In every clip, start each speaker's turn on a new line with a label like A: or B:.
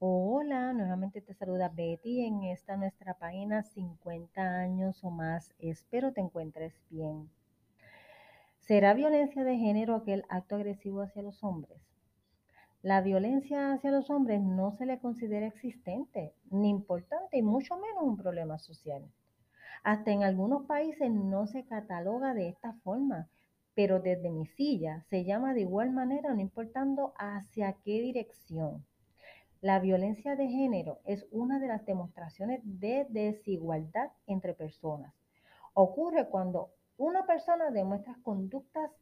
A: Hola, nuevamente te saluda Betty en esta nuestra página 50 años o más. Espero te encuentres bien. ¿Será violencia de género aquel acto agresivo hacia los hombres? La violencia hacia los hombres no se le considera existente, ni importante, y mucho menos un problema social. Hasta en algunos países no se cataloga de esta forma, pero desde mi silla se llama de igual manera, no importando hacia qué dirección. La violencia de género es una de las demostraciones de desigualdad entre personas. Ocurre cuando una persona demuestra conductas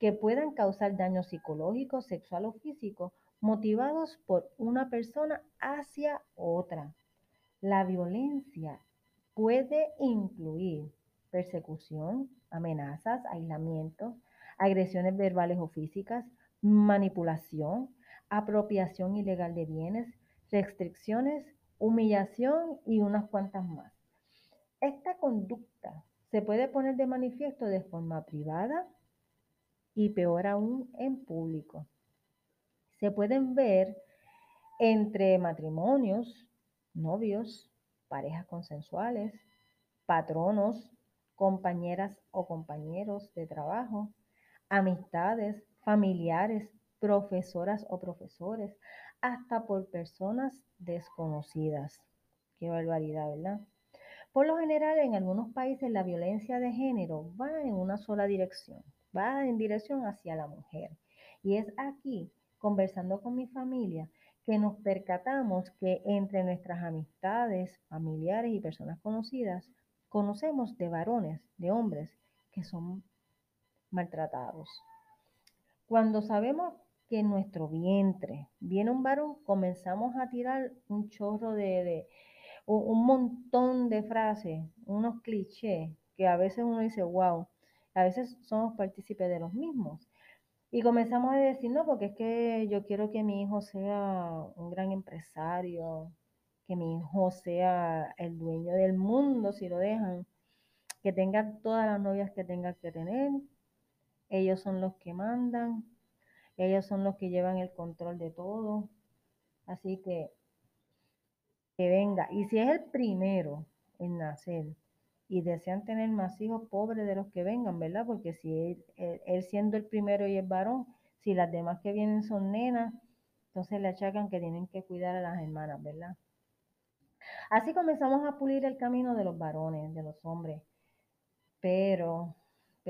A: que puedan causar daño psicológico, sexual o físico motivados por una persona hacia otra. La violencia puede incluir persecución, amenazas, aislamiento, agresiones verbales o físicas, manipulación, apropiación ilegal de bienes, restricciones, humillación y unas cuantas más. Esta conducta se puede poner de manifiesto de forma privada y peor aún en público. Se pueden ver entre matrimonios, novios, parejas consensuales, patronos, compañeras o compañeros de trabajo, amistades, familiares, profesoras o profesores, hasta por personas desconocidas. Qué barbaridad, ¿verdad? Por lo general, en algunos países la violencia de género va en una sola dirección, va en dirección hacia la mujer. Y es aquí, conversando con mi familia, que nos percatamos que entre nuestras amistades, familiares y personas conocidas, conocemos de varones, de hombres que son maltratados. Cuando sabemos que en nuestro vientre viene un varón, comenzamos a tirar un chorro de, un montón de frases, unos clichés, que a veces uno dice, wow, a veces somos partícipes de los mismos. Y comenzamos a decir, no, porque es que yo quiero que mi hijo sea un gran empresario, que mi hijo sea el dueño del mundo si lo dejan, que tenga todas las novias que tenga que tener, ellos son los que mandan, ellos son los que llevan el control de todo. Así que que venga. Y si es el primero en nacer y desean tener más hijos, pobres de los que vengan, ¿verdad? Porque si él, siendo el primero y es varón, si las demás que vienen son nenas, entonces le achacan que tienen que cuidar a las hermanas, ¿verdad? Así comenzamos a pulir el camino de los varones, de los hombres. Pero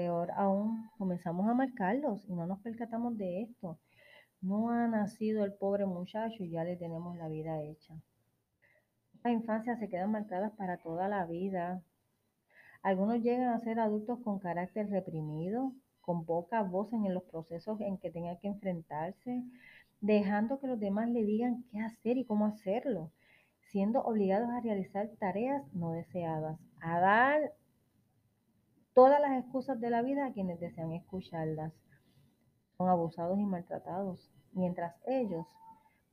A: peor aún, comenzamos a marcarlos y no nos percatamos de esto. No ha nacido el pobre muchacho y ya le tenemos la vida hecha. Las infancias se quedan marcadas para toda la vida. Algunos llegan a ser adultos con carácter reprimido, con poca voz en los procesos en que tengan que enfrentarse, dejando que los demás le digan qué hacer y cómo hacerlo, siendo obligados a realizar tareas no deseadas, a dar todas las excusas de la vida a quienes desean escucharlas. Son abusados y maltratados, mientras ellos,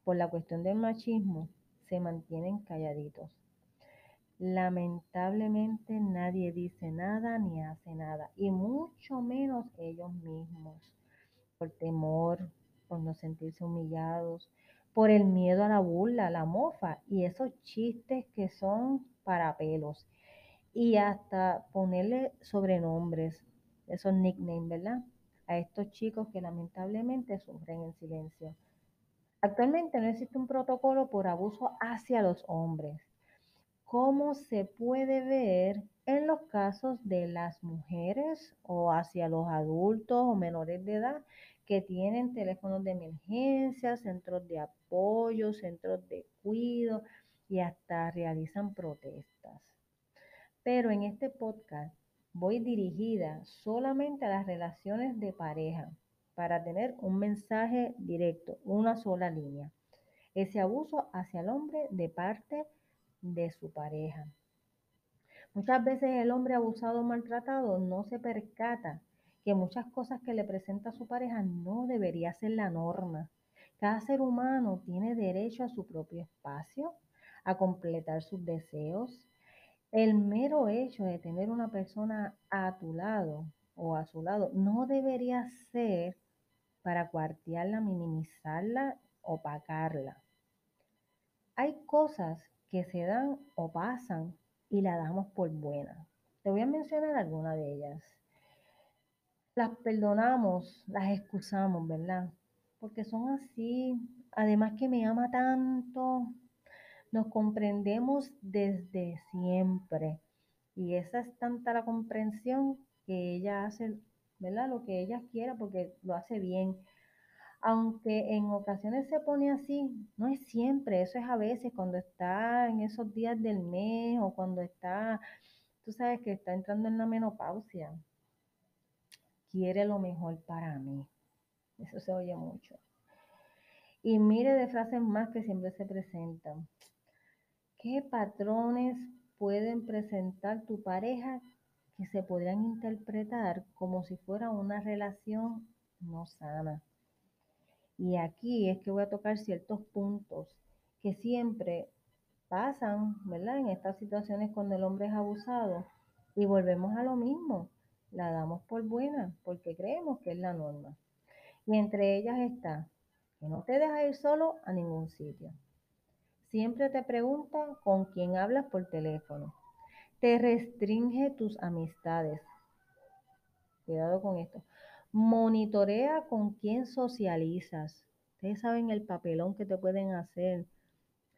A: por la cuestión del machismo, se mantienen calladitos. Lamentablemente nadie dice nada ni hace nada, y mucho menos ellos mismos, por temor, por no sentirse humillados, por el miedo a la burla, a la mofa y esos chistes que son para pelos. Y hasta ponerle sobrenombres, esos nicknames, ¿verdad? A estos chicos que lamentablemente sufren en silencio. Actualmente no existe un protocolo por abuso hacia los hombres, como se puede ver en los casos de las mujeres o hacia los adultos o menores de edad que tienen teléfonos de emergencia, centros de apoyo, centros de cuidado y hasta realizan protestas. Pero en este podcast voy dirigida solamente a las relaciones de pareja para tener un mensaje directo, una sola línea. Ese abuso hacia el hombre de parte de su pareja. Muchas veces el hombre abusado o maltratado no se percata que muchas cosas que le presenta su pareja no debería ser la norma. Cada ser humano tiene derecho a su propio espacio, a completar sus deseos. El mero hecho de tener una persona a tu lado o a su lado no debería ser para cuartearla, minimizarla, opacarla. hay cosas que se dan o pasan y la damos por buena. Te voy a mencionar alguna de ellas. Las perdonamos, las excusamos, ¿verdad? Porque son así. Además que me ama tanto. Nos comprendemos desde siempre. Y esa es tanta la comprensión que ella hace, ¿verdad? Lo que ella quiera porque lo hace bien aunque en ocasiones se pone así, no es siempre, eso es a veces cuando está en esos días del mes o cuando está, tú sabes que está entrando en la menopausia. Quiere lo mejor para mí. Eso se oye mucho. Y mire de frases más que siempre se presentan. ¿Qué patrones pueden presentar tu pareja que se podrían interpretar como si fuera una relación no sana? Y aquí es que voy a tocar ciertos puntos que siempre pasan, ¿verdad? En estas situaciones cuando el hombre es abusado y volvemos a lo mismo, la damos por buena porque creemos que es la norma. Y entre ellas está que no te deja ir solo a ningún sitio. Siempre te pregunta con quién hablas por teléfono. Te restringe tus amistades. Cuidado con esto. Monitorea con quién socializas. Ustedes saben el papelón que te pueden hacer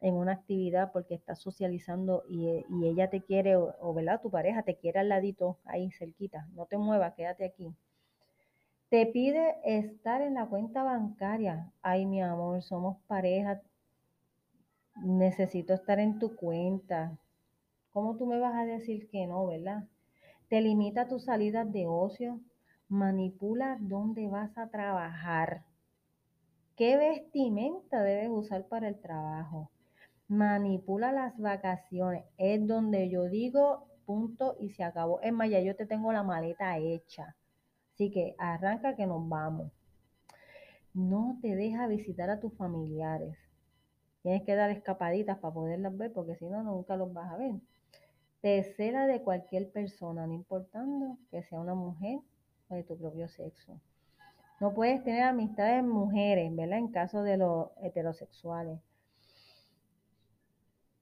A: en una actividad porque estás socializando y, ella te quiere, o. Tu pareja te quiere al ladito, ahí cerquita. No te muevas, quédate aquí. Te pide estar en la cuenta bancaria. Ay, mi amor, somos pareja. Necesito estar en tu cuenta. ¿Cómo tú me vas a decir que no, verdad? Te limita tus salidas de ocio manipula dónde vas a trabajar. ¿Qué vestimenta debes usar para el trabajo? Manipula las vacaciones. Es donde yo digo punto y se acabó. Es más, ya yo te tengo la maleta hecha. Así que arranca que nos vamos. No te deja visitar a tus familiares. Tienes que dar escapaditas para poderlas ver porque si no, nunca los vas a ver. Te cela de cualquier persona, no importando que sea una mujer de tu propio sexo. No puedes tener amistades mujeres, ¿verdad? En caso de los heterosexuales.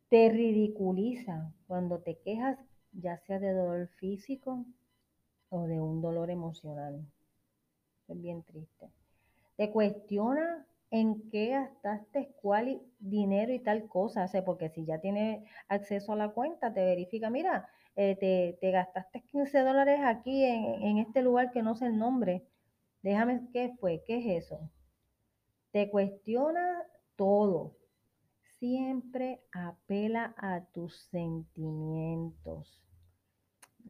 A: Te ridiculiza cuando te quejas, ya sea de dolor físico o de un dolor emocional. Es bien triste. Te cuestiona en qué gastaste cuál dinero y tal cosa. O porque si ya tiene acceso a la cuenta, te verifica, mira, eh, te, gastaste 15 dólares aquí en, este lugar que no sé el nombre. Déjame, ¿qué fue? ¿Qué es eso? Te cuestiona todo. Siempre apela a tus sentimientos.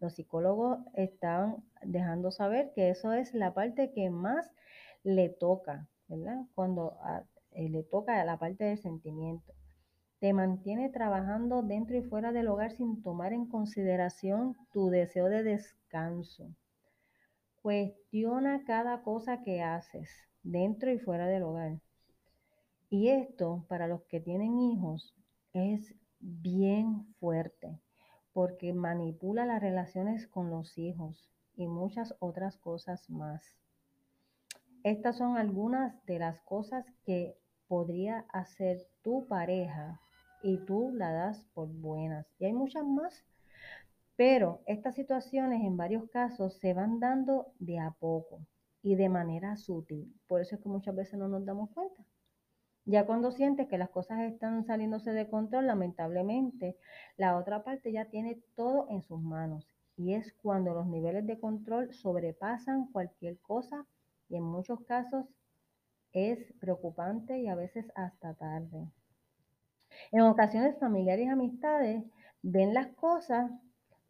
A: Los psicólogos están dejando saber que eso es la parte que más le toca, ¿verdad? Cuando eh, le toca la parte del sentimiento. Te mantiene trabajando dentro y fuera del hogar sin tomar en consideración tu deseo de descanso. Cuestiona cada cosa que haces dentro y fuera del hogar. Y esto, para los que tienen hijos, es bien fuerte porque manipula las relaciones con los hijos y muchas otras cosas más. Estas son algunas de las cosas que podría hacer tu pareja y tú la das por buenas. Y hay muchas más, pero estas situaciones en varios casos se van dando de a poco y de manera sutil. Por eso es que muchas veces no nos damos cuenta. Ya cuando sientes que las cosas están saliéndose de control, lamentablemente, la otra parte ya tiene todo en sus manos. Y es cuando los niveles de control sobrepasan cualquier cosa y en muchos casos es preocupante y a veces hasta tarde. En ocasiones familiares y amistades ven las cosas,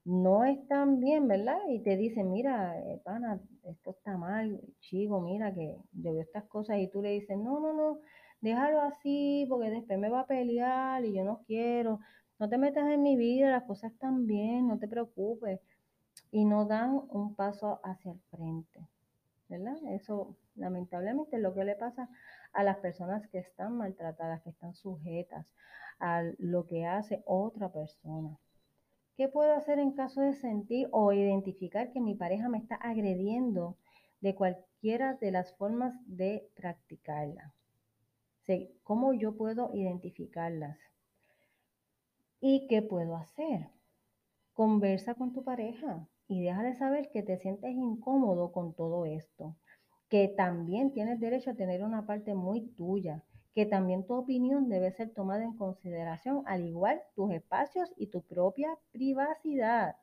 A: no están bien, ¿verdad? Y te dicen, mira, eh, pana, esto está mal, chico, mira que yo veo estas cosas y tú le dices, no, no, no, déjalo así porque después me va a pelear y yo no quiero, no te metas en mi vida, las cosas están bien, no te preocupes. Y no dan un paso hacia el frente, ¿verdad? Eso lamentablemente es lo que le pasa a las personas que están maltratadas, que están sujetas a lo que hace otra persona. ¿Qué puedo hacer en caso de sentir o identificar que mi pareja me está agrediendo de cualquiera de las formas de practicarla? ¿Cómo yo puedo identificarlas? ¿Y qué puedo hacer? Conversa con tu pareja y déjale saber que te sientes incómodo con todo esto, que también tienes derecho a tener una parte muy tuya, que también tu opinión debe ser tomada en consideración, al igual tus espacios y tu propia privacidad.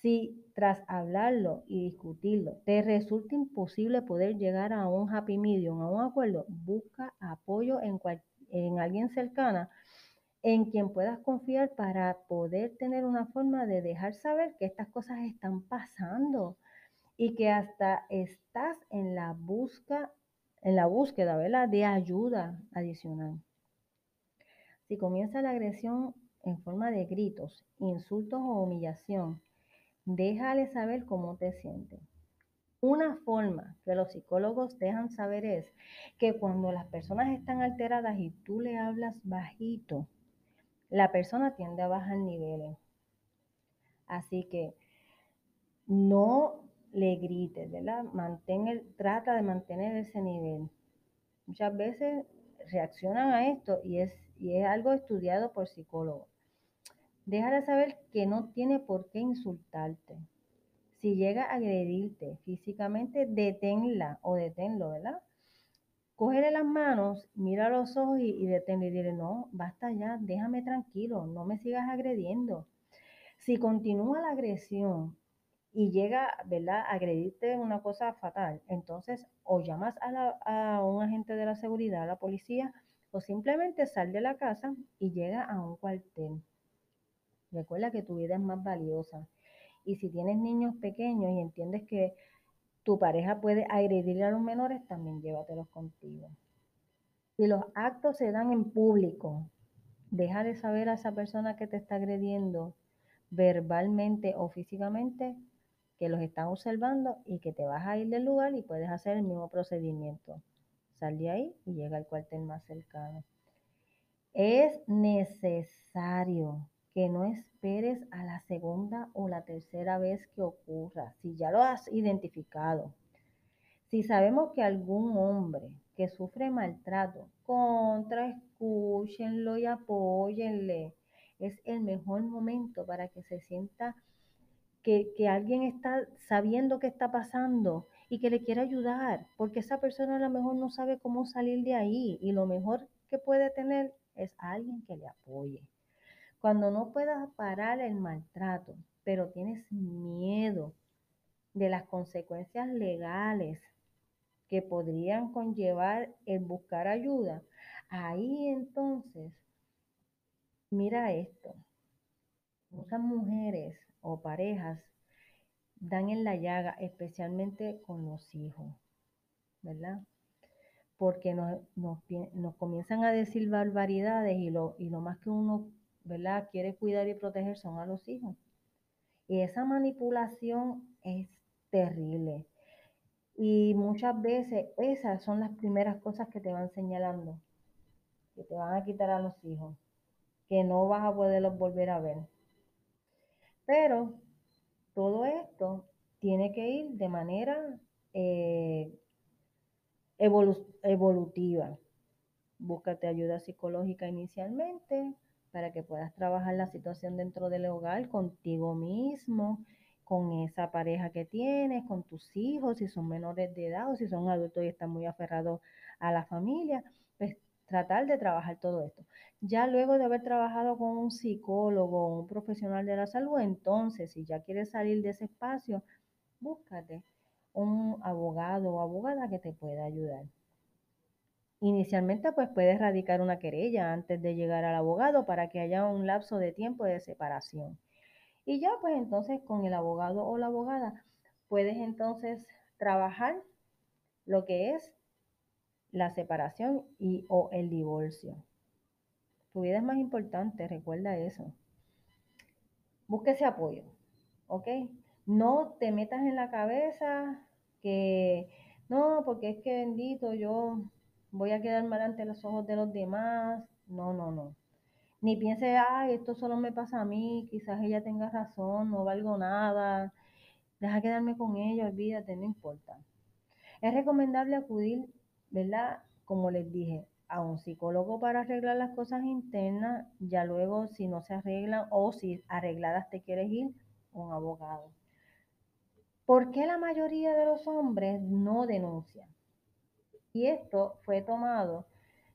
A: Si tras hablarlo y discutirlo te resulta imposible poder llegar a un happy medium, a un acuerdo, busca apoyo en, en alguien cercana en quien puedas confiar para poder tener una forma de dejar saber que estas cosas están pasando y que hasta estás en la busca en la búsqueda, de ayuda adicional. Si comienza la agresión en forma de gritos, insultos o humillación, déjale saber cómo te sientes. Una forma que los psicólogos dejan saber es que cuando las personas están alteradas y tú le hablas bajito, la persona tiende a bajar niveles. Así que no le grites, ¿verdad? Mantén el, trata de mantener ese nivel. Muchas veces reaccionan a esto y es, algo estudiado por psicólogos. Déjale saber que no tiene por qué insultarte. Si llega a agredirte físicamente, deténla o deténlo, ¿verdad? Cógele las manos, mira los ojos y, y y dile, no, basta ya, déjame tranquilo, no me sigas agrediendo. Si continúa la agresión y llega, ¿verdad?, a agredirte una cosa fatal, entonces o llamas a un agente de la seguridad, a la policía, o simplemente sal de la casa y llega a un cuartel. Recuerda que tu vida es más valiosa. Y si tienes niños pequeños y entiendes que tu pareja puede agredir a los menores, también llévatelos contigo. Si los actos se dan en público, deja de saber a esa persona que te está agrediendo verbalmente o físicamente que los están observando y que te vas a ir del lugar y puedes hacer el mismo procedimiento. Sal de ahí y llega al cuartel más cercano. Es necesario que no esperes a la segunda o la tercera vez que ocurra, si ya lo has identificado. Si sabemos que algún hombre que sufre maltrato, contra, escúchenlo y apóyenle. Es el mejor momento para que se sienta que, que, alguien está sabiendo qué está pasando y que le quiere ayudar, porque esa persona a lo mejor no sabe cómo salir de ahí y lo mejor que puede tener es alguien que le apoye. Cuando no puedas parar el maltrato, pero tienes miedo de las consecuencias legales que podrían conllevar el buscar ayuda, ahí entonces, mira esto, muchas mujeres o parejas dan en la llaga, especialmente con los hijos, ¿verdad? Porque nos, nos, comienzan a decir barbaridades y lo, y lo más que uno ¿verdad? Quiere cuidar y proteger son a los hijos. Y esa manipulación es terrible. Y muchas veces esas son las primeras cosas que te van señalando, que te van a quitar a los hijos, que no vas a poderlos volver a ver. Pero todo esto tiene que ir de manera eh, evolu evolutiva. Búscate ayuda psicológica inicialmente, para que puedas trabajar la situación dentro del hogar contigo mismo, con esa pareja que tienes, con tus hijos, si son menores de edad o si son adultos y están muy aferrados a la familia, pues tratar de trabajar todo esto. Ya luego de haber trabajado con un psicólogo o un profesional de la salud, entonces si ya quieres salir de ese espacio, búscate un abogado o abogada que te pueda ayudar. Inicialmente, pues puedes radicar una querella antes de llegar al abogado para que haya un lapso de tiempo de separación. Y ya, pues entonces con el abogado o la abogada puedes entonces trabajar lo que es la separación y o el divorcio. Tu vida es más importante, recuerda eso. Busque ese apoyo, ¿ok? No te metas en la cabeza que no, porque es que bendito, yo voy a quedar mal ante los ojos de los demás. No, no, no. Ni piense, ay, esto solo me pasa a mí, quizás ella tenga razón, no valgo nada. Deja quedarme con ella, olvídate, no importa. Es recomendable acudir, ¿verdad? Como les dije, a un psicólogo para arreglar las cosas internas, ya luego si no se arreglan o si arregladas te quieres ir, un abogado. ¿Por qué la mayoría de los hombres no denuncian? Y esto fue tomado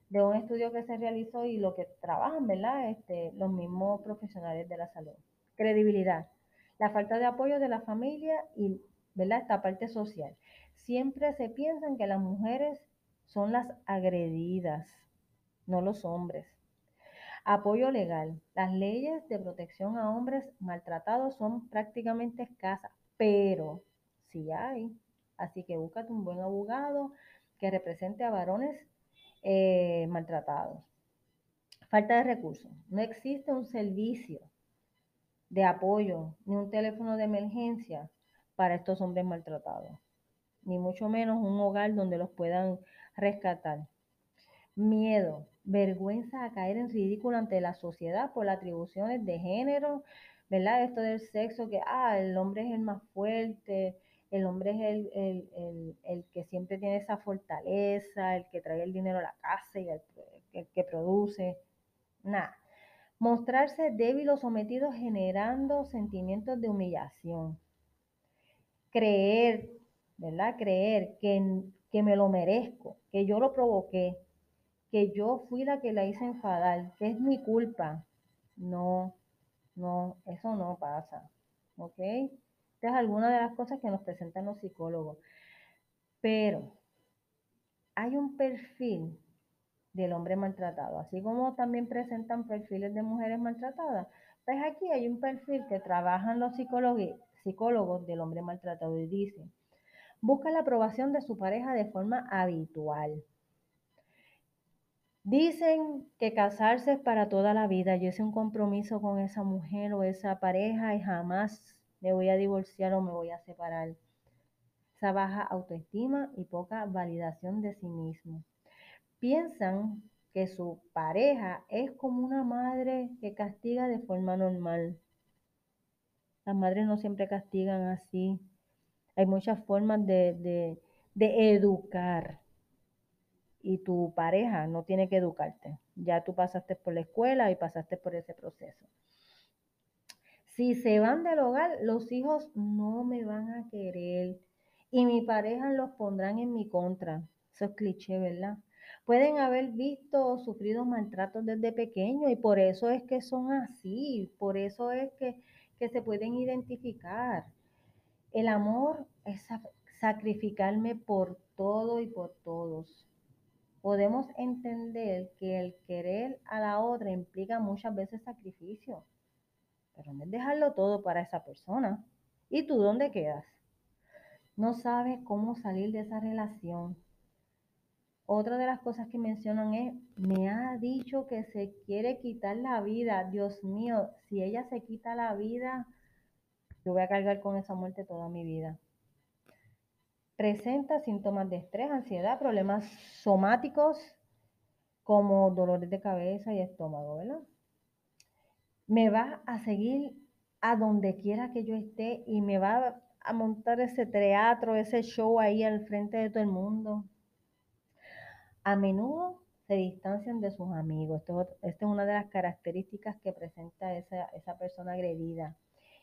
A: de un estudio que se realizó y lo que trabajan, ¿verdad? Este, los mismos profesionales de la salud. Credibilidad, la falta de apoyo de la familia y, ¿verdad? Esta parte social. Siempre se piensan que las mujeres son las agredidas, no los hombres. Apoyo legal. Las leyes de protección a hombres maltratados son prácticamente escasas, pero sí hay. Así que búscate un buen abogado que represente a varones eh, maltratados. Falta de recursos. No existe un servicio de apoyo ni un teléfono de emergencia para estos hombres maltratados, ni mucho menos un hogar donde los puedan rescatar. Miedo, vergüenza a caer en ridículo ante la sociedad por las atribuciones de género, ¿verdad? Esto del sexo, que, ah, el hombre es el más fuerte, el hombre es el, que siempre tiene esa fortaleza, el que trae el dinero a la casa y el, que produce. Nada. Mostrarse débil o sometido generando sentimientos de humillación. Creer, ¿verdad? Creer que, que me lo merezco, que yo lo provoqué, que yo fui la que la hice enfadar, que es mi culpa. No, no, eso no pasa. ¿Ok? Esta es alguna de las cosas que nos presentan los psicólogos. Pero hay un perfil del hombre maltratado, así como también presentan perfiles de mujeres maltratadas. Pues aquí hay un perfil que trabajan los psicólogos, del hombre maltratado y dice, busca la aprobación de su pareja de forma habitual. Dicen que casarse es para toda la vida. Yo hice un compromiso con esa mujer o esa pareja y jamás me voy a divorciar o me voy a separar. Esa baja autoestima y poca validación de sí mismo. Piensan que su pareja es como una madre que castiga de forma normal. Las madres no siempre castigan así. Hay muchas formas de, de educar y tu pareja no tiene que educarte. Ya tú pasaste por la escuela y pasaste por ese proceso. Si se van del hogar, los hijos no me van a querer y mi pareja los pondrán en mi contra. Eso es cliché, ¿verdad? Pueden haber visto o sufrido maltratos desde pequeño y por eso es que son así, por eso es que, que se pueden identificar. El amor es sacrificarme por todo y por todos. Podemos entender que el querer a la otra implica muchas veces sacrificio pero dejarlo todo para esa persona. ¿Y tú dónde quedas? No sabes cómo salir de esa relación. Otra de las cosas que mencionan es, me ha dicho que se quiere quitar la vida. Dios mío, si ella se quita la vida, yo voy a cargar con esa muerte toda mi vida. Presenta síntomas de estrés, ansiedad, problemas somáticos como dolores de cabeza y estómago, ¿verdad? Me va a seguir a donde quiera que yo esté y me va a montar ese teatro, ese show ahí al frente de todo el mundo. A menudo se distancian de sus amigos. esta es una de las características que presenta esa, esa persona agredida.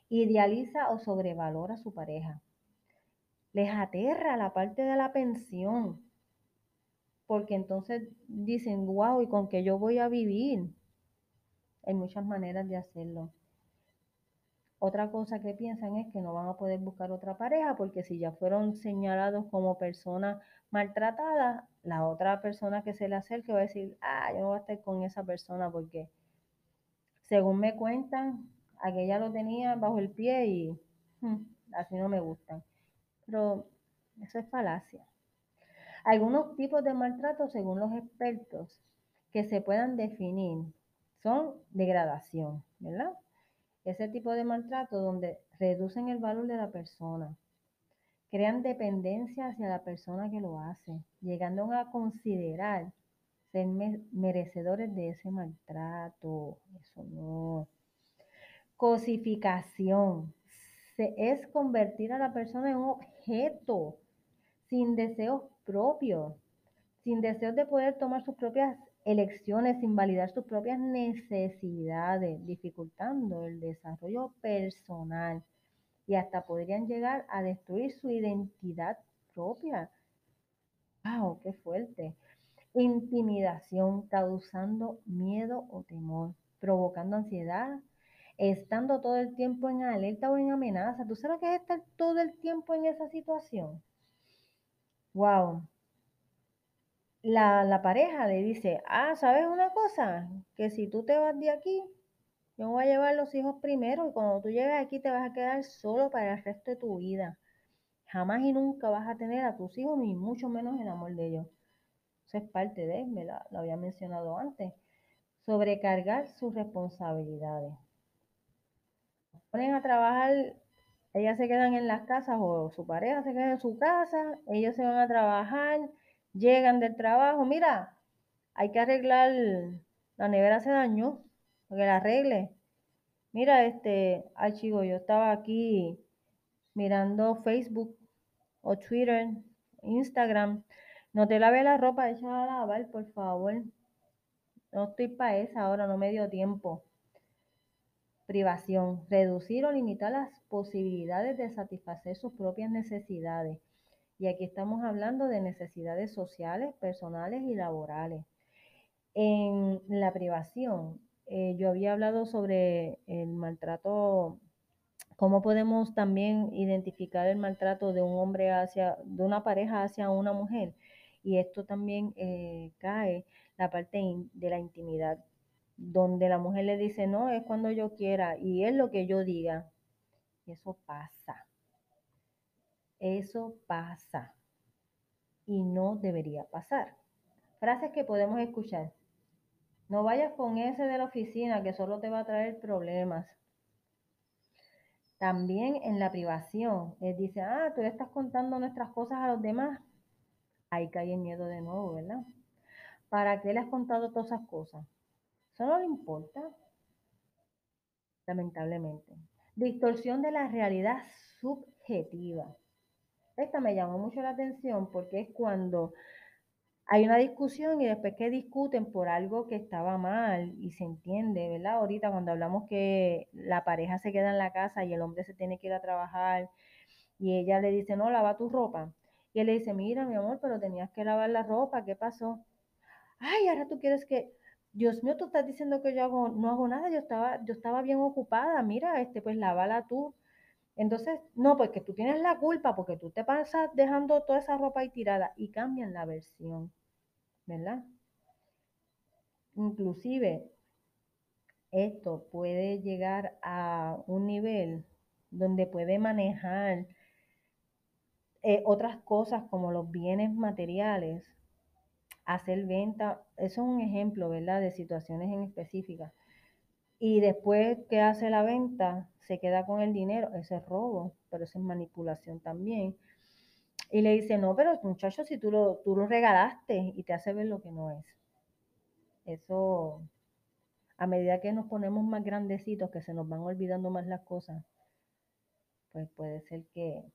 A: Idealiza o sobrevalora a su pareja. Les aterra la parte de la pensión. Porque entonces dicen, wow, ¿y con qué yo voy a vivir? Hay muchas maneras de hacerlo. Otra cosa que piensan es que no van a poder buscar otra pareja porque si ya fueron señalados como personas maltratadas, la otra persona que se le acerque va a decir, ah, yo no voy a estar con esa persona porque según me cuentan, aquella lo tenía bajo el pie y hmm, así no me gustan. Pero eso es falacia. Algunos tipos de maltrato, según los expertos, que se puedan definir son degradación, ¿verdad? Ese tipo de maltrato donde reducen el valor de la persona, crean dependencia hacia la persona que lo hace, llegando a considerar ser merecedores de ese maltrato. Eso no. Cosificación. Se, es convertir a la persona en un objeto sin deseos propios, sin deseos de poder tomar sus propias elecciones sin validar sus propias necesidades, dificultando el desarrollo personal y hasta podrían llegar a destruir su identidad propia. ¡Wow! ¡Qué fuerte! Intimidación, causando miedo o temor, provocando ansiedad, estando todo el tiempo en alerta o en amenaza. ¿Tú sabes lo que es estar todo el tiempo en esa situación? ¡Wow! La, la pareja le dice, ah, ¿sabes una cosa? Que si tú te vas de aquí, yo voy a llevar los hijos primero y cuando tú llegues aquí te vas a quedar solo para el resto de tu vida. Jamás y nunca vas a tener a tus hijos, ni mucho menos el amor de ellos. Eso es parte de, me la, lo había mencionado antes. Sobrecargar sus responsabilidades. Ponen a trabajar, ellas se quedan en las casas o su pareja se queda en su casa, ellos se van a trabajar, llegan del trabajo, mira, hay que arreglar, la nevera se dañó, que la arregle. Mira, este, ay chico, yo estaba aquí mirando Facebook o Twitter, Instagram. No te lave la ropa, échala a lavar, por favor. No estoy para esa ahora, no me dio tiempo. Privación. Reducir o limitar las posibilidades de satisfacer sus propias necesidades. Y aquí estamos hablando de necesidades sociales, personales y laborales. En la privación, eh, yo había hablado sobre el maltrato, cómo podemos también identificar el maltrato de un hombre hacia, de una pareja hacia una mujer. Y esto también eh, cae la parte de la intimidad, donde la mujer le dice, no, es cuando yo quiera y es lo que yo diga. Eso pasa. Eso pasa. Y no debería pasar. Frases que podemos escuchar. No vayas con ese de la oficina que solo te va a traer problemas. También en la privación, él dice, ah, tú estás contando nuestras cosas a los demás. Ahí cae el miedo de nuevo, ¿verdad? ¿Para qué le has contado todas esas cosas? Eso no le importa, lamentablemente. Distorsión de la realidad subjetiva. Esta me llamó mucho la atención porque es cuando hay una discusión y después que discuten por algo que estaba mal y se entiende, ¿verdad? Ahorita cuando hablamos que la pareja se queda en la casa y el hombre se tiene que ir a trabajar y ella le dice, no, lava tu ropa. Y él le dice, mira, mi amor, pero tenías que lavar la ropa, ¿qué pasó? Ay, ahora tú quieres que, Dios mío, tú estás diciendo que yo hago, no hago nada, yo estaba, yo estaba bien ocupada, mira, este, pues lávala tú. Entonces, no, porque tú tienes la culpa, porque tú te pasas dejando toda esa ropa ahí tirada y cambian la versión, ¿verdad? Inclusive, esto puede llegar a un nivel donde puede manejar eh, otras cosas como los bienes materiales, hacer venta, eso es un ejemplo, ¿verdad? De situaciones en específicas y después que hace la venta, se queda con el dinero, ese es robo, pero eso es manipulación también. Y le dice, no, pero muchacho, si tú lo, tú lo regalaste y te hace ver lo que no es. Eso, a medida que nos ponemos más grandecitos, que se nos van olvidando más las cosas, pues puede ser que,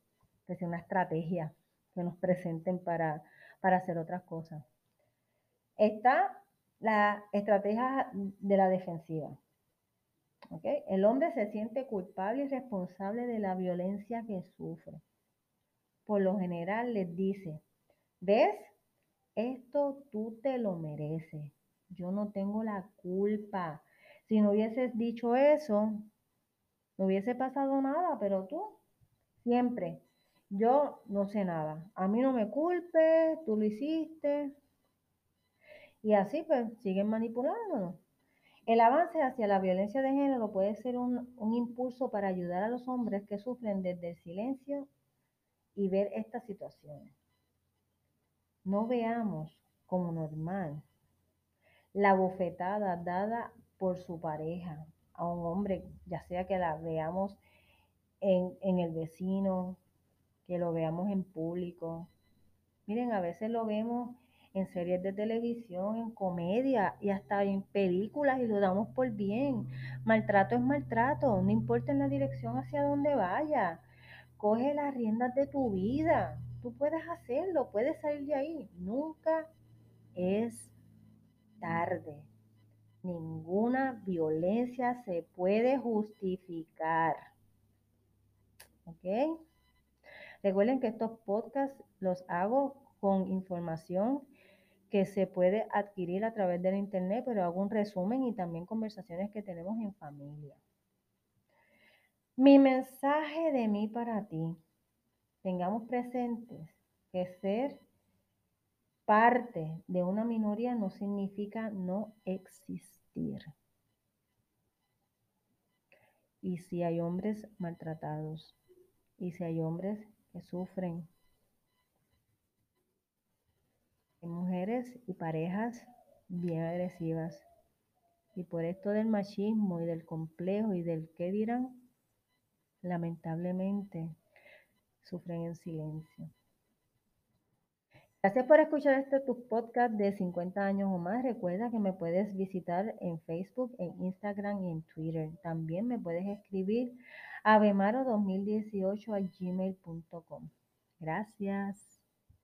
A: que sea una estrategia que nos presenten para, para hacer otras cosas. Está la estrategia de la defensiva. El hombre se siente culpable y responsable de la violencia que sufre. Por lo general les dice, ¿ves? Esto tú te lo mereces. Yo no tengo la culpa. Si no hubieses dicho eso, no hubiese pasado nada, pero tú siempre, yo no sé nada. A mí no me culpes, tú lo hiciste. Y así pues siguen manipulándonos. El avance hacia la violencia de género puede ser un, impulso para ayudar a los hombres que sufren desde el silencio y ver estas situaciones. No veamos como normal la bofetada dada por su pareja a un hombre, ya sea que la veamos en, en el vecino, que lo veamos en público. Miren, a veces lo vemos en series de televisión, en comedia y hasta en películas y lo damos por bien. Maltrato es maltrato, no importa en la dirección hacia donde vaya. Coge las riendas de tu vida. Tú puedes hacerlo, puedes salir de ahí. Nunca es tarde. Ninguna violencia se puede justificar. ¿Ok? Recuerden que estos podcasts los hago con información que se puede adquirir a través del internet, pero hago un resumen y también conversaciones que tenemos en familia. Mi mensaje de mí para ti, tengamos presentes que ser parte de una minoría no significa no existir. Y si hay hombres maltratados, y si hay hombres que sufren, hay mujeres y parejas bien agresivas. Y por esto del machismo y del complejo y del qué dirán, lamentablemente sufren en silencio. Gracias por escuchar este tu podcast de 50 años o más. Recuerda que me puedes visitar en Facebook, en Instagram y en Twitter. También me puedes escribir a bemaro2018 gmail.com. Gracias.